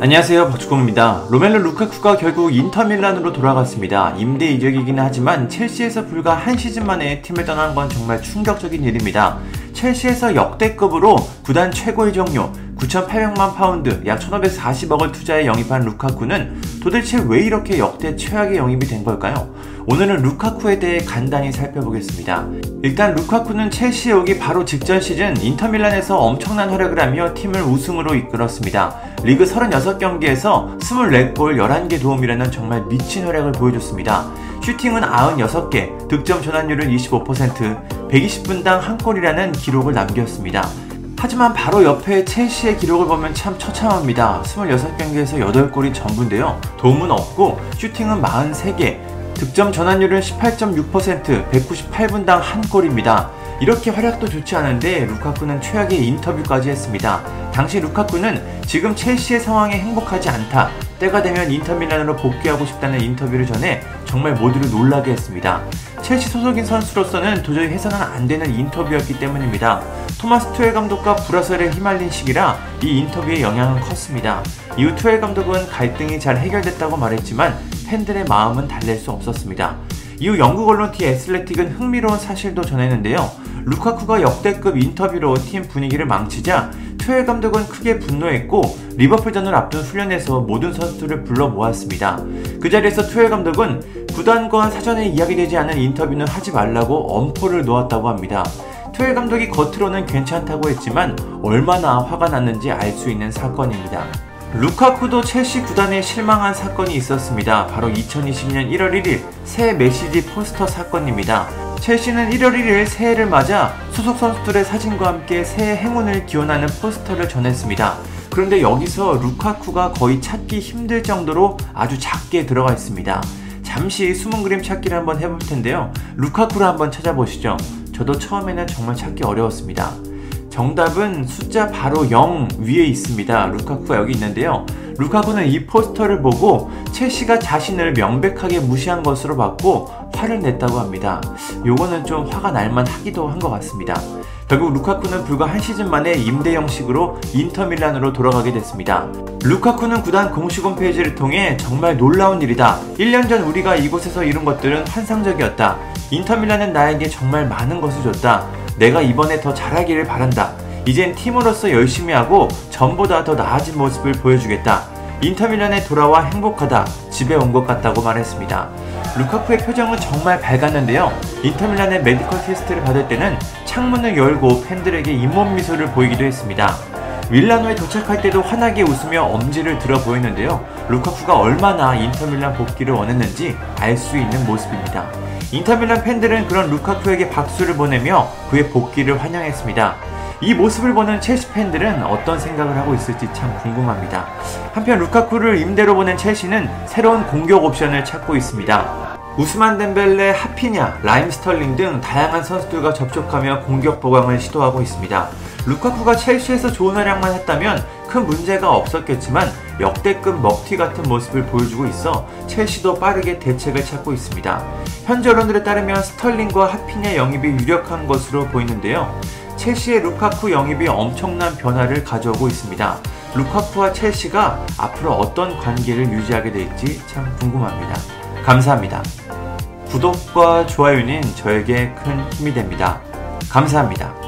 안녕하세요 박주공입니다. 로멜로 루카쿠가 결국 인터밀란으로 돌아갔습니다. 임대 이적이긴 하지만 첼시에서 불과 한 시즌 만에 팀을 떠난 건 정말 충격적인 일입니다. 첼시에서 역대급으로 구단 최고 이적료 9,800만 파운드 약 1,540억을 투자해 영입한 루카쿠는 도대체 왜 이렇게 역대 최악의 영입이 된 걸까요? 오늘은 루카쿠에 대해 간단히 살펴보겠습니다. 일단 루카쿠는 첼시에 오기 바로 직전 시즌 인터밀란에서 엄청난 활약을 하며 팀을 우승으로 이끌었습니다. 리그 36경기에서 24골 11개 도움이라는 정말 미친 활약을 보여줬습니다. 슈팅은 96개, 득점 전환율은 25%, 120분당 한 골이라는 기록을 남겼습니다. 하지만 바로 옆에 첼시의 기록을 보면 참 처참합니다. 26경기에서 8골이 전부인데요. 도움은 없고 슈팅은 43개, 득점 전환율은 18.6%, 198분당 한 골입니다. 이렇게 활약도 좋지 않은데 루카쿠는 최악의 인터뷰까지 했습니다. 당시 루카쿠는 지금 첼시의 상황에 행복하지 않다. 때가 되면 인터밀란으로 복귀하고 싶다는 인터뷰를 전해 정말 모두를 놀라게 했습니다. 첼시 소속인 선수로서는 도저히 해서는 안 되는 인터뷰였기 때문입니다. 토마스 투엘 감독과 불화설에 휘말린 시기라 이 인터뷰의 영향은 컸습니다. 이후 투엘 감독은 갈등이 잘 해결됐다고 말했지만 팬들의 마음은 달랠 수 없었습니다. 이후 영국 언론 티 애슬레틱은 흥미로운 사실도 전했는데요. 루카쿠가 역대급 인터뷰로 팀 분위기를 망치자 투헬 감독은 크게 분노했고 리버풀전을 앞둔 훈련에서 모든 선수들을 불러 모았습니다. 그 자리에서 투헬 감독은 구단과 사전에 이야기되지 않은 인터뷰는 하지 말라고 엄포를 놓았다고 합니다. 투헬 감독이 겉으로는 괜찮다고 했지만 얼마나 화가 났는지 알 수 있는 사건입니다. 루카쿠도 첼시 구단에 실망한 사건이 있었습니다. 바로 2020년 1월 1일 새해 메시지 포스터 사건입니다. 첼시는 1월 1일 새해를 맞아 소속 선수들의 사진과 함께 새해 행운을 기원하는 포스터를 전했습니다. 그런데 여기서 루카쿠가 거의 찾기 힘들 정도로 아주 작게 들어가 있습니다. 잠시 숨은 그림 찾기를 한번 해볼 텐데요. 루카쿠를 한번 찾아보시죠. 저도 처음에는 정말 찾기 어려웠습니다. 정답은 숫자 바로 0 위에 있습니다. 루카쿠가 여기 있는데요. 루카쿠는 이 포스터를 보고 첼시가 자신을 명백하게 무시한 것으로 봤고 화를 냈다고 합니다. 요거는 좀 화가 날만 하기도 한 것 같습니다. 결국 루카쿠는 불과 한 시즌 만에 임대 형식으로 인터밀란으로 돌아가게 됐습니다. 루카쿠는 구단 공식 홈페이지를 통해 정말 놀라운 일이다. 1년 전 우리가 이곳에서 이룬 것들은 환상적이었다. 인터밀란은 나에게 정말 많은 것을 줬다. 내가 이번에 더 잘하기를 바란다. 이젠 팀으로서 열심히 하고 전보다 더 나아진 모습을 보여주겠다. 인터밀란에 돌아와 행복하다. 집에 온 것 같다고 말했습니다. 루카쿠의 표정은 정말 밝았는데요. 인터밀란의 메디컬 테스트를 받을 때는 창문을 열고 팬들에게 잇몸 미소를 보이기도 했습니다. 밀라노에 도착할 때도 환하게 웃으며 엄지를 들어 보였는데요. 루카쿠가 얼마나 인터밀란 복귀를 원했는지 알 수 있는 모습입니다. 인터밀란 팬들은 그런 루카쿠에게 박수를 보내며 그의 복귀를 환영했습니다. 이 모습을 보는 첼시 팬들은 어떤 생각을 하고 있을지 참 궁금합니다. 한편 루카쿠를 임대로 보낸 첼시는 새로운 공격 옵션을 찾고 있습니다. 우스만 뎀벨레, 하피냐, 라힘 스털링 등 다양한 선수들과 접촉하며 공격 보강을 시도하고 있습니다. 루카쿠가 첼시에서 좋은 활약만 했다면 큰 문제가 없었겠지만 역대급 먹튀 같은 모습을 보여주고 있어 첼시도 빠르게 대책을 찾고 있습니다. 현재 언론들에 따르면 스털링과 하피냐 영입이 유력한 것으로 보이는데요. 첼시의 루카쿠 영입이 엄청난 변화를 가져오고 있습니다. 루카쿠와 첼시가 앞으로 어떤 관계를 유지하게 될지 참 궁금합니다. 감사합니다. 구독과 좋아요는 저에게 큰 힘이 됩니다. 감사합니다.